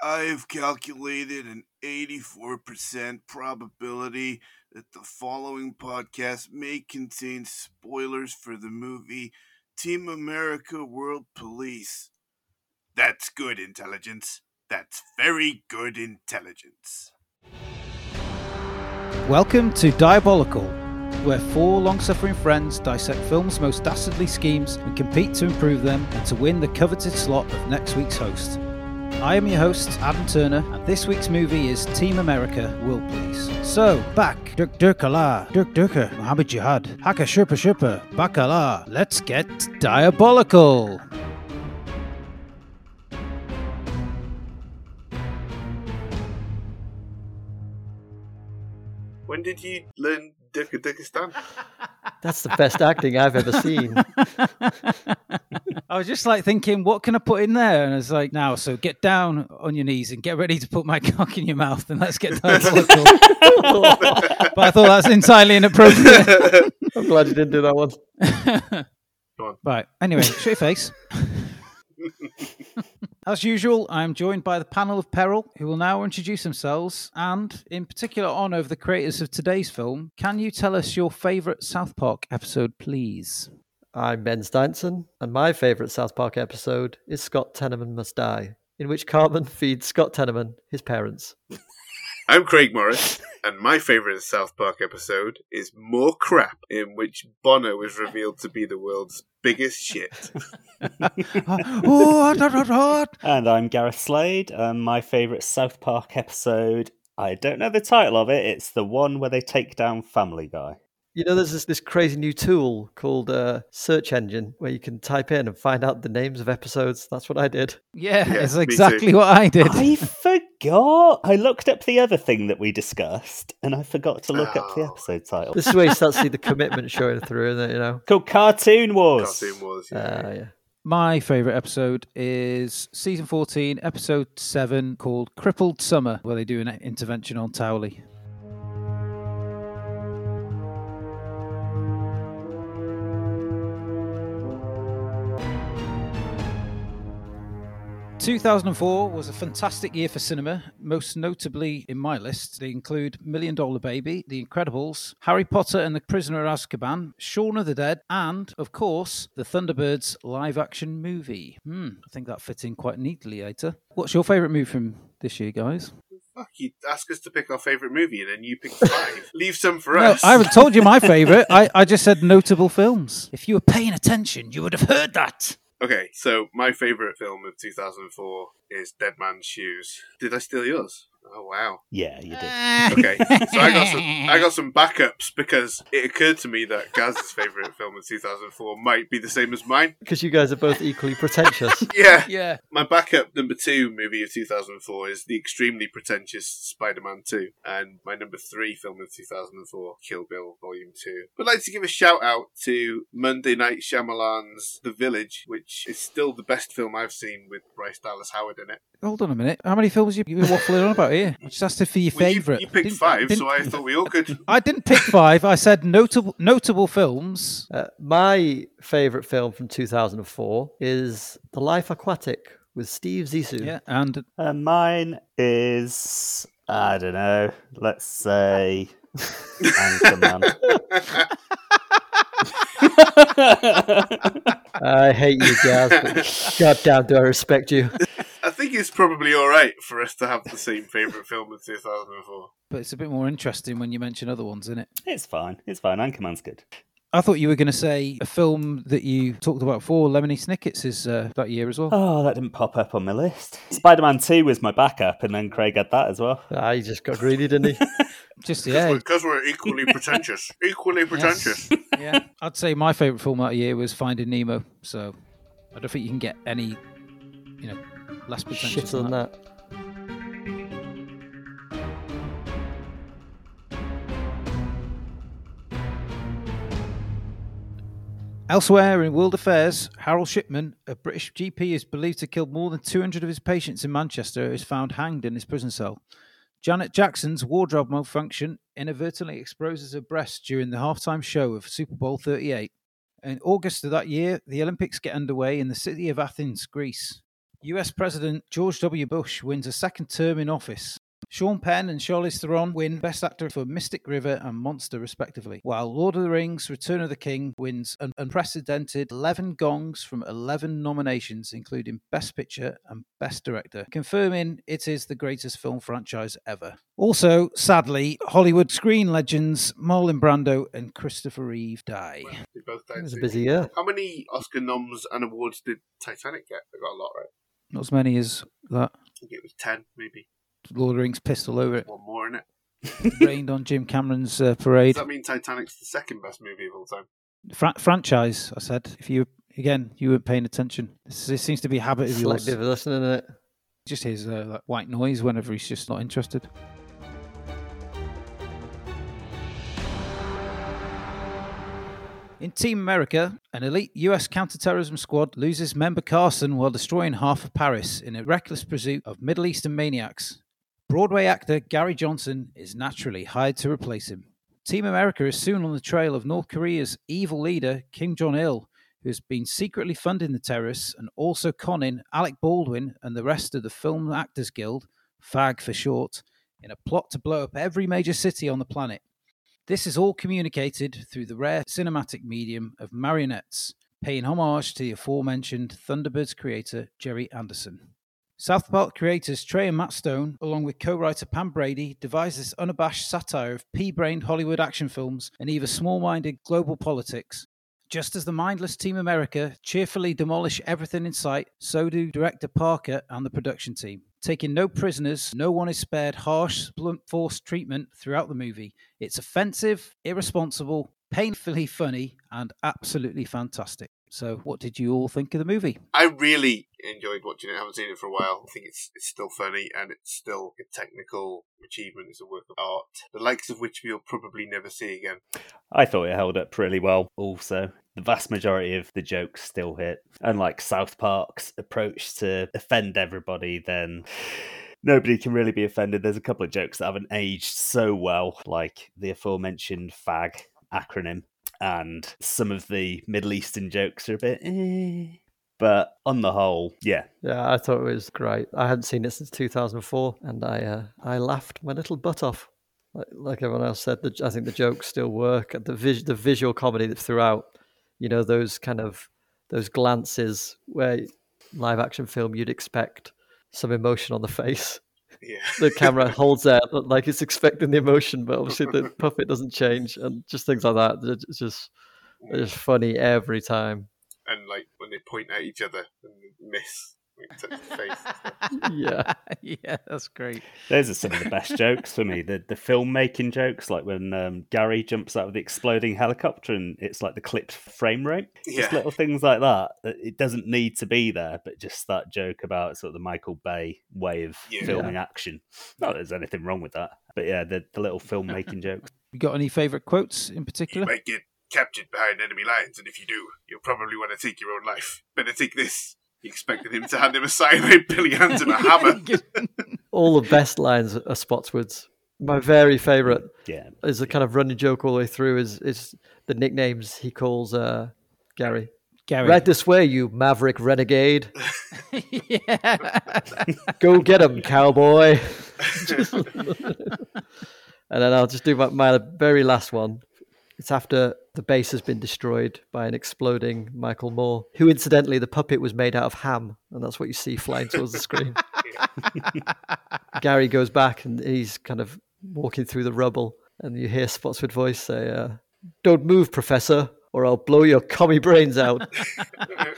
I've calculated an 84% probability that the following podcast may contain spoilers for the movie Team America World Police. That's good intelligence. That's very good intelligence. Welcome to Diabolical, where four long suffering friends dissect film's most dastardly schemes and compete to improve them and to win the coveted slot of next week's host. I am your host, Adam Turner, and this week's movie is Team America World Police. So, back, Dirk Dirkala, Dirk Dirker, Mohammed Jihad, Haka Sherpa Sherpa, Bakala, let's get diabolical! When did you learn Dirkadikistan? That's the best acting I've ever seen. I was just like thinking, what can I put in there? And I was like, now, so get down on your knees and get ready to put my cock in your mouth and let's get diabolical. but I thought that's entirely inappropriate. I'm glad you didn't do that one. right. Anyway, show your face. As usual, I am joined by the panel of peril, who will now introduce themselves and, in particular, honour of the creators of today's film. Can you tell us your favourite South Park episode, please? I'm Ben Steinson, and my favourite South Park episode is Scott Tenorman Must Die, in which Cartman feeds Scott Tenorman his parents. I'm Craig Morris, and my favourite South Park episode is More Crap, in which Bono is revealed to be the world's biggest shit. oh, dot, dot, dot. And I'm Gareth Slade. and my favourite South Park episode, I don't know the title of it. It's the one where they take down Family Guy. You know, there's this, this crazy new tool called uh, Search Engine where you can type in and find out the names of episodes. That's what I did. Yeah, Yeah, it's exactly what I did. I forgot. I looked up the other thing that we discussed, and I forgot to look up the Oh. episode title. This is where you start to see the commitment showing through, isn't it? You know? called Cartoon Wars. Cartoon Wars, yeah. Uh, yeah. My favourite episode is season 14, episode 7, called Crippled Summer, where they do an intervention on Towelie. Two thousand and four was a fantastic year for cinema. Most notably in my list, they include Million Dollar Baby, The Incredibles, Harry Potter and the Prisoner of Azkaban, Shaun of the Dead, and of course the Thunderbirds live-action movie. Hmm, I think that fits in quite neatly, Aita. What's your favourite movie from this year, guys? Fuck, you ask us to pick our favourite movie and then you pick five. Leave some for No, us. I haven't told you my favourite. I, I just said notable films. If you were paying attention, you would have heard that. Okay, so my favourite film of 2004 is Dead Man's Shoes. Did I steal yours? Oh wow. Yeah, you did. Ah. Okay, so I got some I got some backups because it occurred to me that Gaz's favourite film of 2004 might be the same as mine. Because you guys are both equally pretentious. Yeah. yeah. My backup number two movie of 2004 is the extremely pretentious Spider-Man 2, and my number three film of 2004, Kill Bill Volume 2. I'd like to give a shout out to Monday Night Shyamalan's The Village, which is still the best film I've seen with Bryce Dallas Howard in it. Hold on a minute. How many films you you been waffling on about here? I just asked for your Well, favourite. You, picked Didn't- five, didn't- so I thought we all could. I didn't pick five. I said notable notable films. Uh, my favourite film from 2004 is The Life Aquatic with Steve Zissou. Yeah, and Uh, mine is I don't know. Let's say Anchorman. I hate you, Gaz, but goddamn do I respect you. I think it's probably all right for us to have the same favourite film of 2004. but it's a bit more interesting when you mention other ones, isn't it? it's fine. It's fine. Anchorman's good. I thought you were going to say a film that you talked about before, Lemony Snicket's, is uh, that year as well. Oh, that didn't pop up on my list. Spider Man 2 was my backup, and then Craig had that as well. Ah, he just got greedy, didn't he? Just yeah, Because we're equally pretentious. Equally pretentious. yeah. I'd say my favourite film that year was Finding Nemo. So I don't think you can get any, you know, less pretentious than than that. that. Elsewhere in world affairs, Harold Shipman, a British GP, is believed to have killed more than 200 of his patients in Manchester, is found hanged in his prison cell. Janet Jackson's wardrobe malfunction inadvertently exposes her breast during the halftime show of Super Bowl 38. In August of that year, the Olympics get underway in the city of Athens, Greece. US President George W. Bush wins a second term in office. Sean Penn and Charlize Theron win Best Actor for Mystic River and Monster, respectively, while Lord of the Rings Return of the King wins an unprecedented 11 gongs from 11 nominations, including Best Picture and Best Director, confirming it is the greatest film franchise ever. Also, sadly, Hollywood screen legends Marlon Brando and Christopher Reeve die. They both It was a busy year. How many Oscar noms and awards did Titanic get? They got a lot, right? Not as many as that. I think it was 10, maybe. Lord of the Rings pistol over it. One more in it. Rained on Jim Cameron's uh, Does parade. that mean Titanic's the second best movie of all time? Fra- franchise, I said. If you, again, you weren't paying attention. This, this seems to be a habit of yours. Selective listening in it. Just hears uh, that white noise whenever he's just not interested. In Team America, an elite US counterterrorism squad loses member Carson while destroying half of Paris in a reckless pursuit of Middle Eastern maniacs. Broadway actor Gary Johnston is naturally hired to replace him. Team America is soon on the trail of North Korea's evil leader, Kim Jong il, who has been secretly funding the terrorists and also conning Alec Baldwin and the rest of the Film Actors Guild, FAG for short, in a plot to blow up every major city on the planet. This is all communicated through the rare cinematic medium of marionettes, paying homage to the aforementioned Thunderbirds creator Gerry Anderson. South Park creators Trey and Matt Stone, along with co writer Pam Brady, devised this unabashed satire of pea brained Hollywood action films and even small minded global politics. Just as the mindless Team America cheerfully demolish everything in sight, so do director Parker and the production team. Taking no prisoners, no one is spared harsh, blunt force treatment throughout the movie. It's offensive, irresponsible, painfully funny, and absolutely fantastic. So, what did you all think of the movie? I really enjoyed watching it. I haven't seen it for a while. I think it's it's still funny and it's still a technical achievement. It's a work of art, the likes of which we'll probably never see again. I thought it held up really well. Also, the vast majority of the jokes still hit. Unlike South Park's approach to offend everybody, then nobody can really be offended. There's a couple of jokes that haven't aged so well, like the aforementioned FAG acronym, and some of the Middle Eastern jokes are a bit. Eh. But on the whole, yeah, Yeah, I thought it was great. I hadn't seen it since 2004, and I uh, I laughed my little butt off. Like, like everyone else said, the, I think the jokes still work. The vis- the visual comedy that's throughout, you know, those kind of those glances where live action film you'd expect some emotion on the face. Yeah. The camera holds out uh, like it's expecting the emotion, but obviously the puppet doesn't change, and just things like that. It's just they're funny every time. And like when they point at each other and miss, like, touch the face. Yeah. yeah, that's great. Those are some of the best jokes for me. The the filmmaking jokes, like when um, Gary jumps out of the exploding helicopter and it's like the clipped frame rate. Just Yeah. little things like that. that It doesn't need to be there, but just that joke about sort of the Michael Bay way of Yeah. filming action. Not that there's anything wrong with that, but yeah, the, the little filmmaking jokes. You got any favourite quotes in You particular? might get captured behind enemy lines, and if you do, you'll probably want to take your own life. Better take this. He expected him to hand him a cyanide pill. He hands him a hammer. All the best lines are Spottswoode's. My very favourite Yeah, is a kind of running joke all the way through is is the nicknames he calls uh, Gary. Gary. Right this way, you maverick renegade. yeah. Go get him, cowboy. and then I'll just do my, my very last one. It's after the base has been destroyed by an exploding Michael Moore, who incidentally the puppet was made out of ham, and that's what you see flying towards the screen. Gary goes back and he's kind of walking through the rubble, and you hear Spottswoode voice say, uh, "Don't move, Professor, or I'll blow your commie brains out."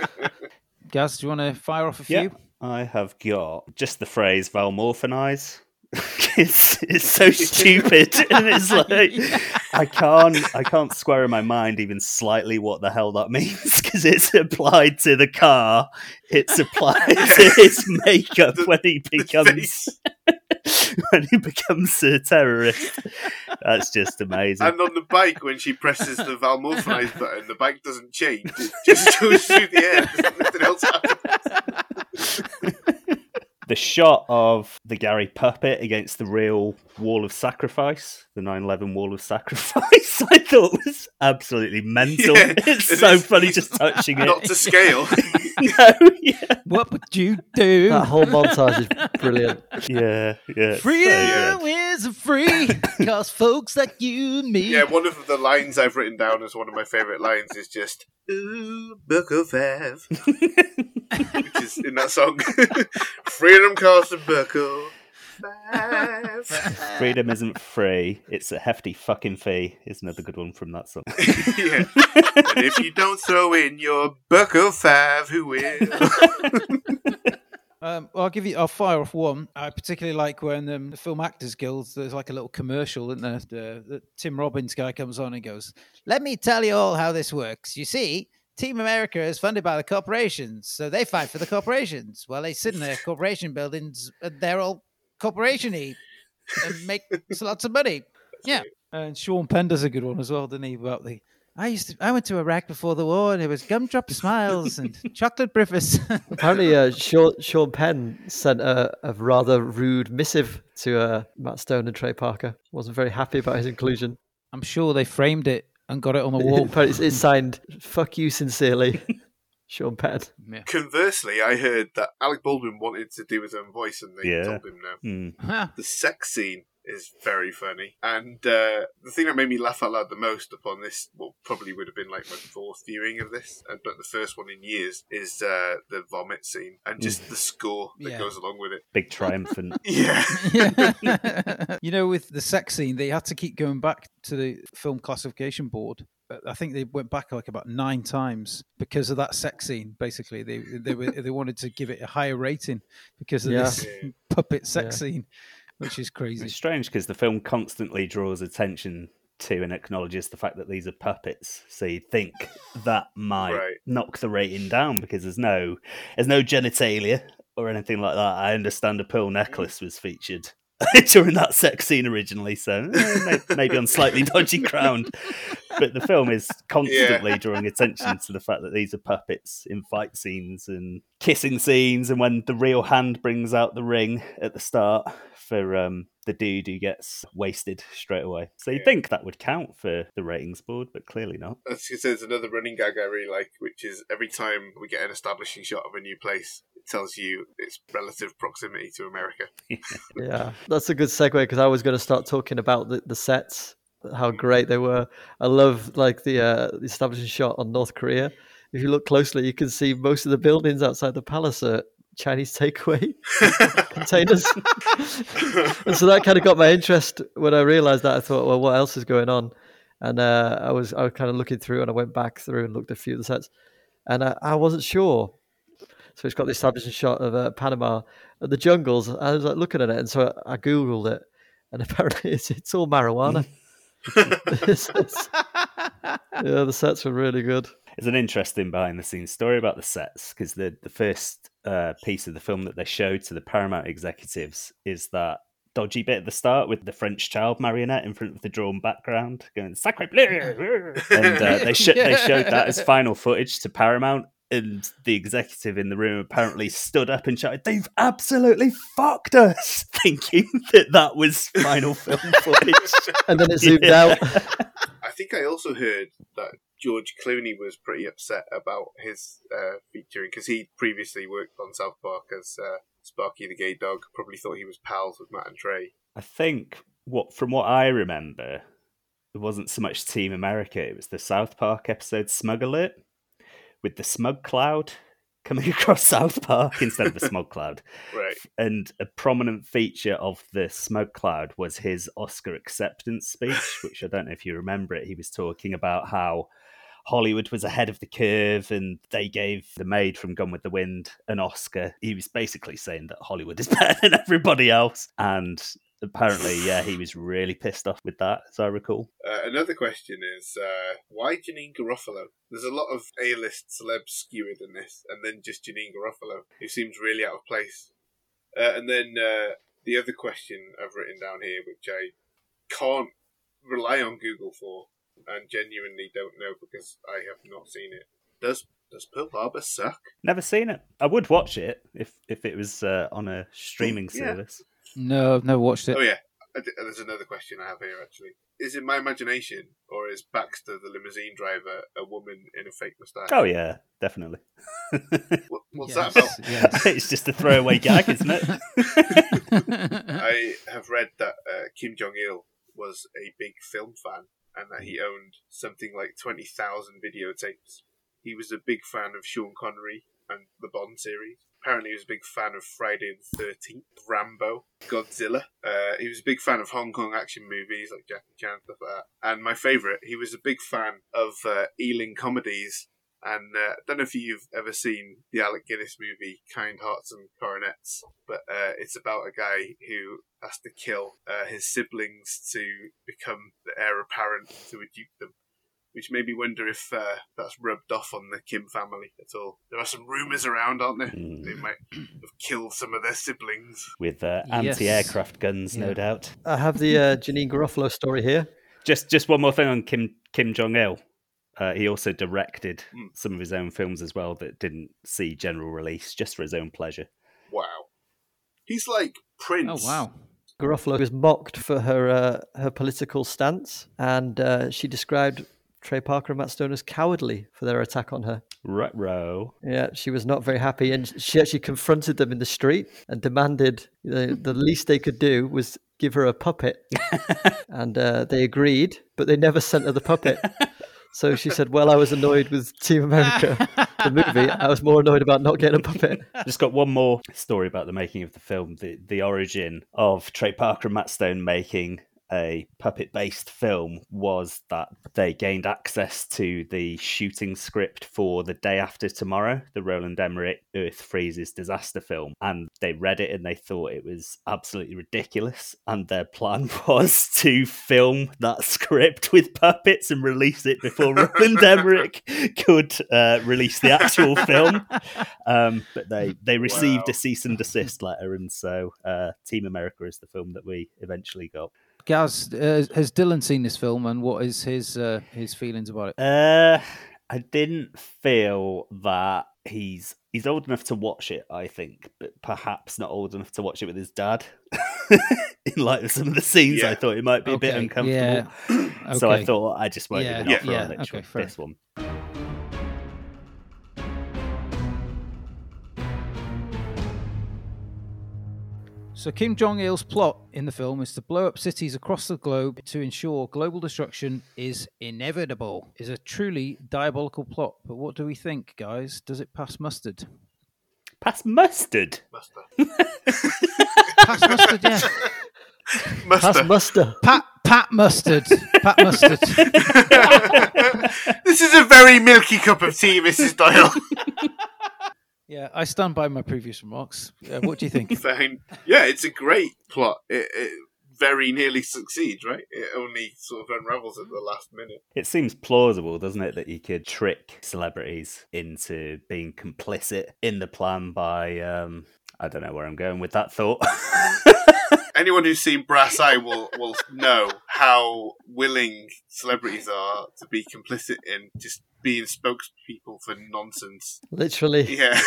Gaz, do you want to fire off a few? yeah. I have got just the phrase "valmorphanize." it's it's so stupid, and it's like I can't I can't square in my mind even slightly what the hell that means because it's applied to the car, it's applied to his makeup The- when he becomes when he becomes a terrorist. That's just amazing. And on the bike, when she presses the Valmorphanize button, the bike doesn't change. It just goes through the air. Nothing else happens. The shot of the Gary puppet against the real wall of sacrifice, the 9 11 wall of sacrifice, I thought was absolutely mental. Yeah, it's it so is- funny just touching it. Not to scale. no, yeah, What would you do? That whole montage is brilliant. yeah, yeah. it's so Freedom isn't free, cause folks like you and me. Yeah, one of the lines I've written down as one of my favourite lines is just "Ooh, Book of Five," which is in that song. Freedom costs a buckle. Freedom isn't free; it's a hefty fucking fee. Is another good one from that song. yeah. And if you don't throw in your buckle five, who will? Um, well, I'll give you. I'll fire off one. I particularly like when um, the Film Actors Guild. There's like a little commercial, isn't there? The, the Tim Robbins guy comes on and goes, "Let me tell you all how this works. You see, Team America is funded by the corporations, so they fight for the corporations. Well, they sit in their corporation buildings, and they're all corporation-y and make lots of money. Yeah. And Sean Penn does a good one as well, didn't he? About the I used to, I went to Iraq before the war, and it was gumdrop smiles and chocolate breakfast. Apparently, uh, Sean, Sean Penn sent a, a rather rude missive to uh, Matt Stone and Trey Parker. Wasn't very happy about his inclusion. I'm sure they framed it and got it on the wall. Apparently it's, it's signed "Fuck you sincerely," Sean Penn. Yeah. Conversely, I heard that Alec Baldwin wanted to do his own voice, and they Yeah. told him no. Hmm. Huh. The sex scene is very funny, and uh, the thing that made me laugh out loud the most upon this, well, probably would have been like my fourth viewing of this, but the first one in years is uh, the vomit scene and just the score that Yeah. goes along with it. Big triumphant. Yeah, Yeah. you know, with the sex scene, they had to keep going back to the film classification board. Uh, I think they went back like about nine times because of that sex scene. Basically, they they were, they wanted to give it a higher rating because of Yeah. this puppet sex Yeah. scene, which is crazy. It's strange because the film constantly draws attention to and acknowledges the fact that these are puppets. So you think that might Right. knock the rating down because there's no there's no genitalia or anything like that. I understand a pearl necklace was featured during that sex scene originally, so eh, maybe on slightly dodgy ground. But the film is constantly drawing attention to the fact that these are puppets in fight scenes and kissing scenes, and when the real hand brings out the ring at the start for um, the dude who gets wasted straight away. So you Yeah. think that would count for the ratings board, but clearly not. That's because there's another running gag I really like, which is every time we get an establishing shot of a new place, tells you its relative proximity to America. Yeah, that's a good segue because I was going to start talking about the, the sets, how great they were. I love like the uh, the establishing shot on North Korea. If you look closely, you can see most of the buildings outside the palace are Chinese takeaway containers. and so that kind of got my interest when I realized that. I thought, well, what else is going on? And uh, I was I was kind of looking through, and I went back through and looked at a few of the sets, and I, I wasn't sure. So it's got the establishing shot of uh, Panama, and the jungles. I was like looking at it, and so I googled it, and apparently it's it's all marijuana. It's- it's- yeah, the sets were really good. It's an interesting behind the scenes story about the sets because the, the first uh, piece of the film that they showed to the Paramount executives is that dodgy bit at the start with the French child marionette in front of the drawn background going sacre bleu and uh, they, sh- they showed that as final footage to Paramount and the executive in the room apparently stood up and shouted they've absolutely fucked us thinking that that was final film footage And then it zoomed Yeah. out. I think I also heard that George Clooney was pretty upset about his uh, featuring because he previously worked on South Park as uh, Sparky the gay dog. Probably thought he was pals with Matt and Trey. I think what from what I remember, it wasn't so much Team America. It was the South Park episode "Smug Alert with the smug cloud coming across South Park instead of the smog cloud. Right. And a prominent feature of the smug cloud was his Oscar acceptance speech, which I don't know if you remember it. He was talking about how Hollywood was ahead of the curve and they gave the maid from Gone with the Wind an Oscar. He was basically saying that Hollywood is better than everybody else. And apparently, yeah, he was really pissed off with that, as I recall. Uh, another question is uh, why Janeane Garofalo? There's a lot of A-list celebs skewered in this, and then just Janeane Garofalo, who seems really out of place. Uh, and then uh, the other question I've written down here, which I can't rely on Google for, and genuinely don't know because I have not seen it. Does does Pearl Harbor suck? Never seen it. I would watch it if if it was uh, on a streaming Yeah. service. No, I've never watched it. Oh yeah, I I d- there's another question I have here actually. Is it my imagination, or is Baxter the limousine driver a woman in a fake moustache? Oh yeah, definitely. What, what's Yes, that about? yes. it's just a throwaway gag, isn't it? I have read that uh, Kim Jong Il was a big film fan and that he owned something like 20,000 videotapes. He was a big fan of Sean Connery and the Bond series. Apparently, he was a big fan of Friday the 13th, Rambo, Godzilla. Uh, he was a big fan of Hong Kong action movies like Jackie Chan, stuff like that. And my favourite, he was a big fan of uh, Ealing comedies and uh, I don't know if you've ever seen the Alec Guinness movie Kind Hearts and Coronets, but uh, it's about a guy who has to kill uh, his siblings to become the heir apparent to a dukedom. Which made me wonder if uh, that's rubbed off on the Kim family at all. There are some rumours around, aren't there? Mm. They might have killed some of their siblings. With uh, anti-aircraft guns, no doubt. I have the uh, Janeane Garofalo story here. Just just one more thing on Kim Kim Jong Il. Uh, he also directed Mm. some of his own films as well that didn't see general release, just for his own pleasure. Wow. He's like Prince. oh wow. Garofalo was mocked for her uh, her political stance, and uh, she described Trey Parker and Matt Stone as cowardly for their attack on her. Right, row. Yeah, she was not very happy, and she actually confronted them in the street and demanded the, the least they could do was give her a puppet, and uh, they agreed, but they never sent her the puppet. So she said, "Well, I was annoyed with Team America, the movie. I was more annoyed about not getting a puppet." Just got one more story about the making of the film. The the origin of Trey Parker and Matt Stone making a puppet based film was that they gained access to the shooting script for The Day After Tomorrow, the Roland Emmerich Earth Freezes disaster film. And they read it and they thought it was absolutely ridiculous. And their plan was to film that script with puppets and release it before Roland Emmerich could uh, release the actual film. Um, but they they received Wow. a cease and desist letter, and so uh, Team America is the film that we eventually got. Gaz, uh, has Dylan seen this film, and what is his uh, his feelings about it? Uh, I didn't feel that he's he's old enough to watch it. I think, but perhaps not old enough to watch it with his dad. In light of some of the scenes, I thought it might be a bit uncomfortable. Yeah. So I thought I just won't Yeah, even offer yeah, on it, okay, this one. So Kim Jong Il's plot in the film is to blow up cities across the globe to ensure global destruction is inevitable. Is a truly diabolical plot. But what do we think, guys? Does it pass mustard? Pass mustard. Muster. Pass mustard, yeah. Muster. Pass mustard. Pat Pat mustard. Pat mustard. this is a very milky cup of tea, Mrs. Doyle. Yeah, I stand by my previous remarks. Uh, what do you think? Yeah, it's a great plot. It, it very nearly succeeds, right? It only sort of unravels at the last minute. It seems plausible, doesn't it, that you could trick celebrities into being complicit in the plan by um I don't know where I'm going with that thought. Anyone who's seen Brass Eye will will know how willing celebrities are to be complicit in just being spokespeople for nonsense. Literally Yeah,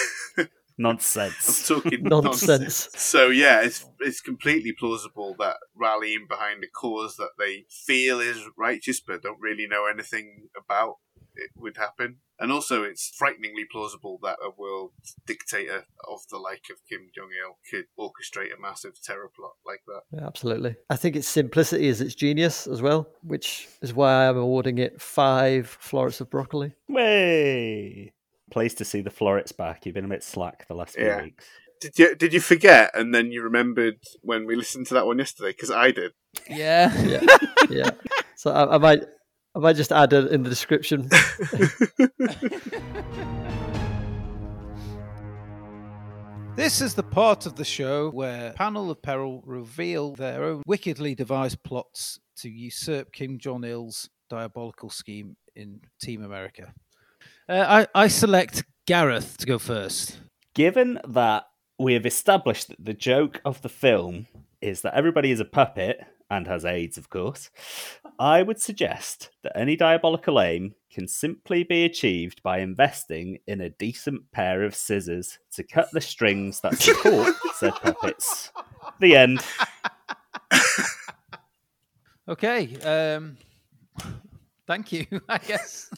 Nonsense. I'm talking nonsense. nonsense. So yeah, it's it's completely plausible that rallying behind a cause that they feel is righteous but don't really know anything about it would happen. And also, it's frighteningly plausible that a world dictator of the like of Kim Jong Il could orchestrate a massive terror plot like that. Yeah, absolutely. I think its simplicity is its genius as well, which is why I am awarding it five florets of broccoli. Way. Pleased to see the Florets back. You've been a bit slack the last few Yeah. weeks. Did you did you forget and then you remembered when we listened to that one yesterday? Because I did. Yeah. Yeah, yeah. So I, I might, I might just add it in the description. This is the part of the show where Panel of Peril reveal their own wickedly devised plots to usurp Kim Jong il's diabolical scheme in Team America. Uh, I, I select Gareth to go first. Given that we have established that the joke of the film is that everybody is a puppet and has AIDS, of course, I would suggest that any diabolical aim can simply be achieved by investing in a decent pair of scissors to cut the strings that support said puppets. The end. Okay. Um, thank you. I guess.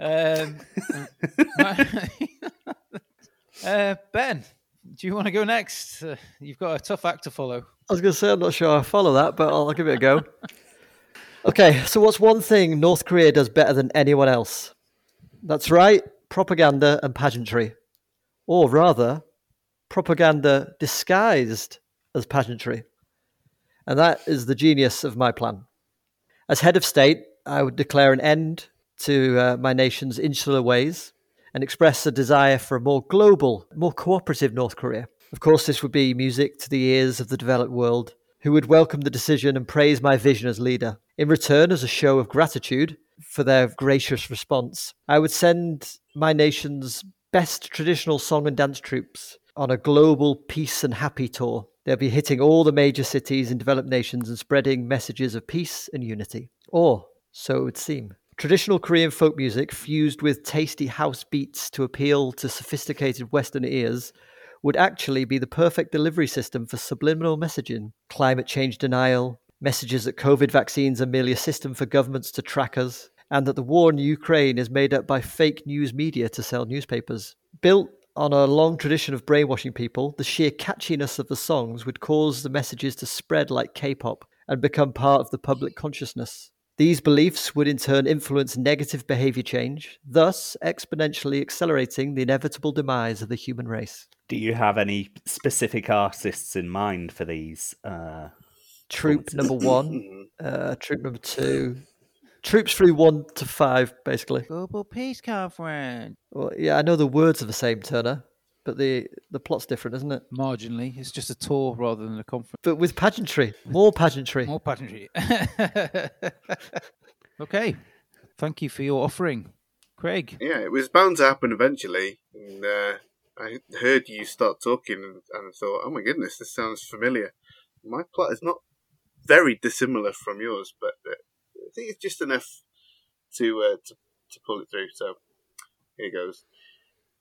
um, uh, Ben, do you want to go next? Uh, you've got a tough act to follow. I was going to say, I'm not sure I follow that, but I'll, I'll give it a go. okay, so what's one thing North Korea does better than anyone else? That's right, propaganda and pageantry. Or rather, propaganda disguised as pageantry. And that is the genius of my plan. As head of state, I would declare an end to uh, my nation's insular ways and express a desire for a more global, more cooperative North Korea. Of course, this would be music to the ears of the developed world, who would welcome the decision and praise my vision as leader. In return, as a show of gratitude for their gracious response, I would send my nation's best traditional song and dance troops on a global peace and happy tour. They'll be hitting all the major cities in developed nations and spreading messages of peace and unity. Or so it would seem. Traditional Korean folk music fused with tasty house beats to appeal to sophisticated Western ears would actually be the perfect delivery system for subliminal messaging, climate change denial, messages that COVID vaccines are merely a system for governments to track us, and that the war in Ukraine is made up by fake news media to sell newspapers. Built on a long tradition of brainwashing people, the sheer catchiness of the songs would cause the messages to spread like K pop and become part of the public consciousness. These beliefs would in turn influence negative behavior change, thus exponentially accelerating the inevitable demise of the human race. Do you have any specific artists in mind for these? Uh, troop number one, uh, troop number two, troops through one to five, basically. Global Peace Conference. Well, yeah, I know the words are the same, Turner, but the the plot's different, isn't it? Marginally, it's just a tour rather than a conference. But with pageantry, more pageantry. More pageantry. okay. Thank you for your offering, Craig. Yeah, it was bound to happen eventually. And uh, I heard you start talking and, and thought, oh my goodness, this sounds familiar. My plot is not very dissimilar from yours, but uh, I think it's just enough to, uh, to to pull it through. So here goes.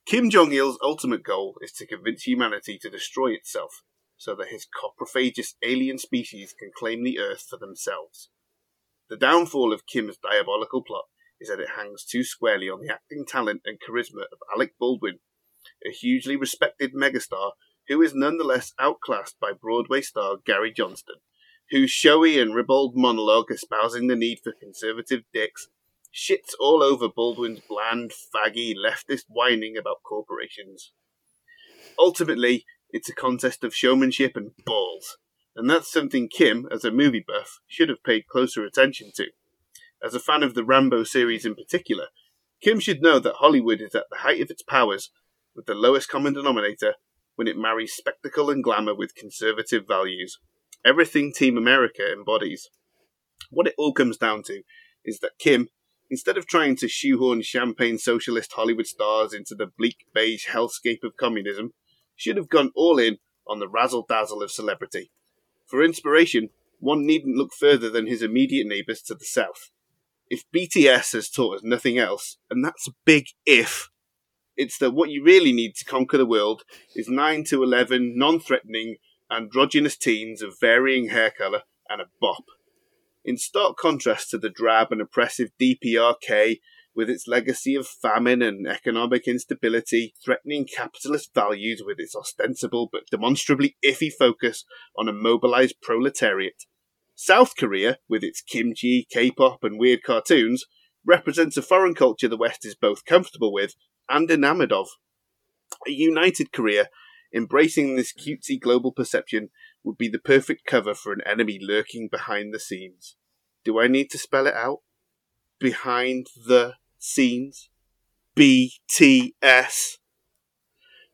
Kim Jong il's ultimate goal is to convince humanity to destroy itself so that his coprophagous alien species can claim the Earth for themselves. The downfall of Kim's diabolical plot is that it hangs too squarely on the acting talent and charisma of Alec Baldwin, a hugely respected megastar who is nonetheless outclassed by Broadway star Gary Johnston, whose showy and ribald monologue espousing the need for conservative dicks shits all over Baldwin's bland, faggy, leftist whining about corporations. Ultimately, it's a contest of showmanship and balls, and that's something Kim, as a movie buff, should have paid closer attention to. As a fan of the Rambo series in particular, Kim should know that Hollywood is at the height of its powers, with the lowest common denominator, when it marries spectacle and glamour with conservative values. Everything Team America embodies. What it all comes down to is that Kim Instead of trying to shoehorn champagne socialist Hollywood stars into the bleak beige hellscape of communism, should have gone all in on the razzle dazzle of celebrity. For inspiration, one needn't look further than his immediate neighbours to the south. If BTS has taught us nothing else, and that's a big if, it's that what you really need to conquer the world is 9 to 11 non threatening, androgynous teens of varying hair colour and a bop in stark contrast to the drab and oppressive DPRK with its legacy of famine and economic instability, threatening capitalist values with its ostensible but demonstrably iffy focus on a mobilized proletariat. South Korea, with its kimchi, K-pop, and weird cartoons, represents a foreign culture the West is both comfortable with and enamored of. A united Korea, embracing this cutesy global perception, would be the perfect cover for an enemy lurking behind the scenes. Do I need to spell it out? Behind the scenes? BTS.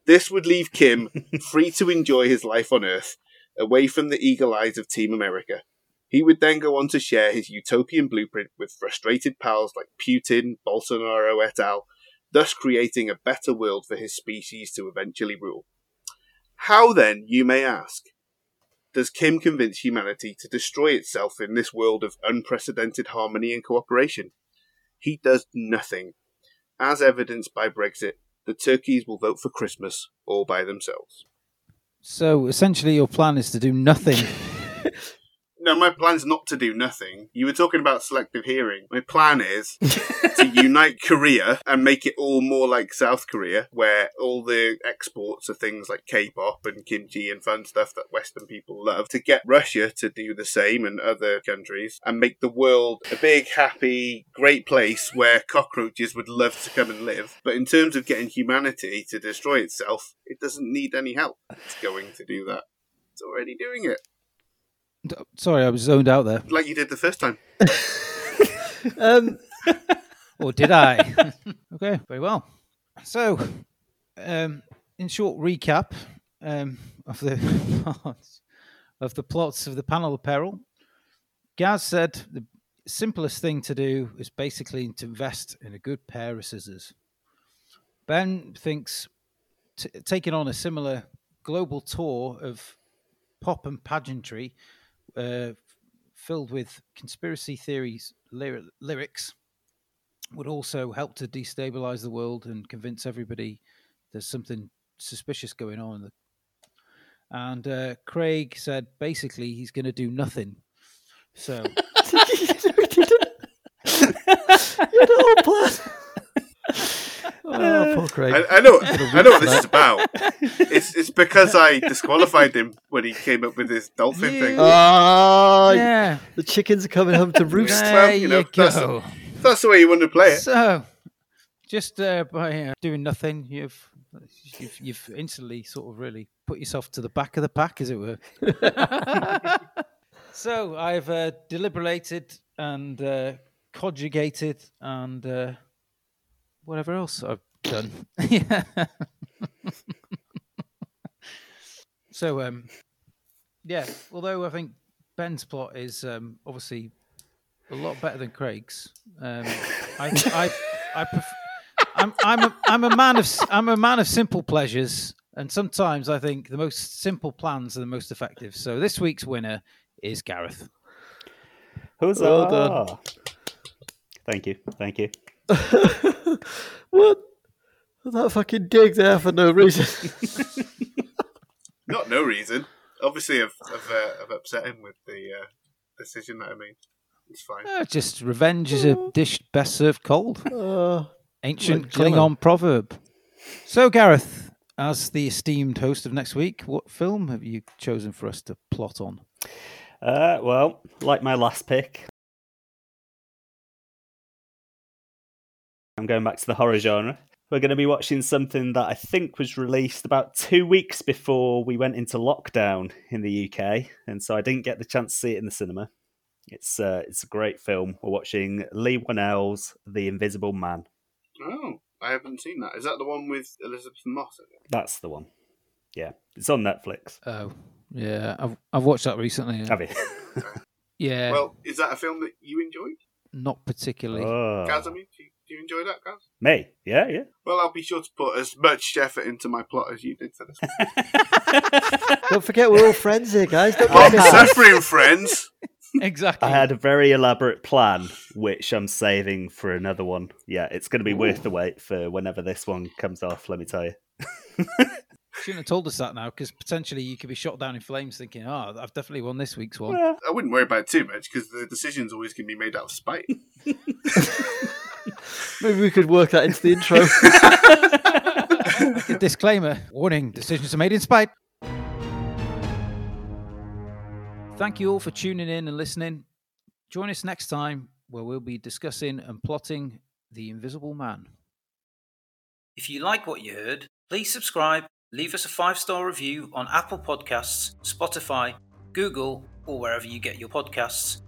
This would leave Kim free to enjoy his life on Earth, away from the eagle eyes of Team America. He would then go on to share his utopian blueprint with frustrated pals like Putin, Bolsonaro et al., thus creating a better world for his species to eventually rule. How then, you may ask, does Kim convince humanity to destroy itself in this world of unprecedented harmony and cooperation? He does nothing. As evidenced by Brexit, the turkeys will vote for Christmas all by themselves. So essentially, your plan is to do nothing. No, my plan's not to do nothing. You were talking about selective hearing. My plan is to unite Korea and make it all more like South Korea, where all the exports of things like K-pop and kimchi and fun stuff that Western people love, to get Russia to do the same and other countries, and make the world a big, happy, great place where cockroaches would love to come and live. But in terms of getting humanity to destroy itself, it doesn't need any help. It's going to do that. It's already doing it, Sorry, I was zoned out there. like you did the first time. Um, Or did I? okay, very well. So, um, in short recap um, of the plots, of the plots of the panel of peril, Gaz said the simplest thing to do is basically to invest in a good pair of scissors. Ben thinks t- taking on a similar global tour of pop and pageantry, uh, filled with conspiracy theories lyri- lyrics, would also help to destabilize the world and convince everybody there's something suspicious going on. And uh, Craig said basically he's going to do nothing. So you had. Oh, poor Craig. I, I know, I know what this is about. It's it's because I disqualified him when he came up with this dolphin thing. You- Ah, yeah, the chickens are coming home to roost. there well, you know, you that's- go. That's the way you want to play it. So, just uh, by uh, doing nothing, you've, you've you've instantly sort of really put yourself to the back of the pack, as it were. so I've uh, deliberated and uh, conjugated and uh, whatever else I've done. yeah. so um, yeah. Although I think Ben's plot is um, obviously a lot better than Craig's. Um, I, I, I pref- I'm, I'm, a, I'm a man of, s- I'm a man of simple pleasures, and sometimes I think the most simple plans are the most effective. So this week's winner is Gareth. Huzzah! Well done. Thank you, thank you. what? That fucking dig there for no reason. Not no reason. Obviously, I've I've, uh, I've upset him with the uh, decision that I made. It's fine. Uh, just revenge is a dish best served cold. Uh, Ancient Like Jello. Klingon proverb. So Gareth, as the esteemed host of next week, what film have you chosen for us to plot on? Uh, well, like my last pick, I'm going back to the horror genre. We're going to be watching something that I think was released about two weeks before we went into lockdown in the UK, and so I didn't get the chance to see it in the cinema. It's uh, it's a great film. We're watching Leigh Whannell's The Invisible Man. Oh, I haven't seen that. Is that the one with Elisabeth Moss? That's the one. Yeah, it's on Netflix. Oh, yeah, I've I've watched that recently. Have you? Yeah, Well, is that a film that you enjoyed? not particularly. oh. Gaz, I mean, do you, do you enjoy that, guys? Me? Yeah, yeah. Well, I'll be sure to put as much effort into my plot as you did for this one. don't forget, we're all friends here, guys. Don't I'm forget. suffering, friends. exactly. I had a very elaborate plan, which I'm saving for another one. Yeah, it's going to be worth the wait for whenever this one comes off. Let me tell you. Shouldn't have told us that now, because potentially you could be shot down in flames, thinking, "Oh, I've definitely won this week's one." Well, I wouldn't worry about it too much because the decision's always going to be made out of spite. Maybe we could work that into the intro. Disclaimer: Warning: Decisions are made in spite. Thank you all for tuning in and listening. Join us next time, where we'll be discussing and plotting the Invisible Man. If you like what you heard, please subscribe, leave us a five star review on Apple Podcasts, Spotify, Google, or wherever you get your podcasts.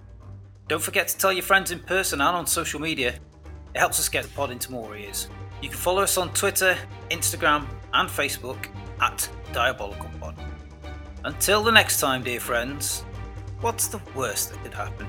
Don't forget to tell your friends in person and on social media. It helps us get the pod into more ears. You can follow us on Twitter, Instagram, and Facebook at Diabolical Pod. Until the next time, dear friends, what's the worst that could happen?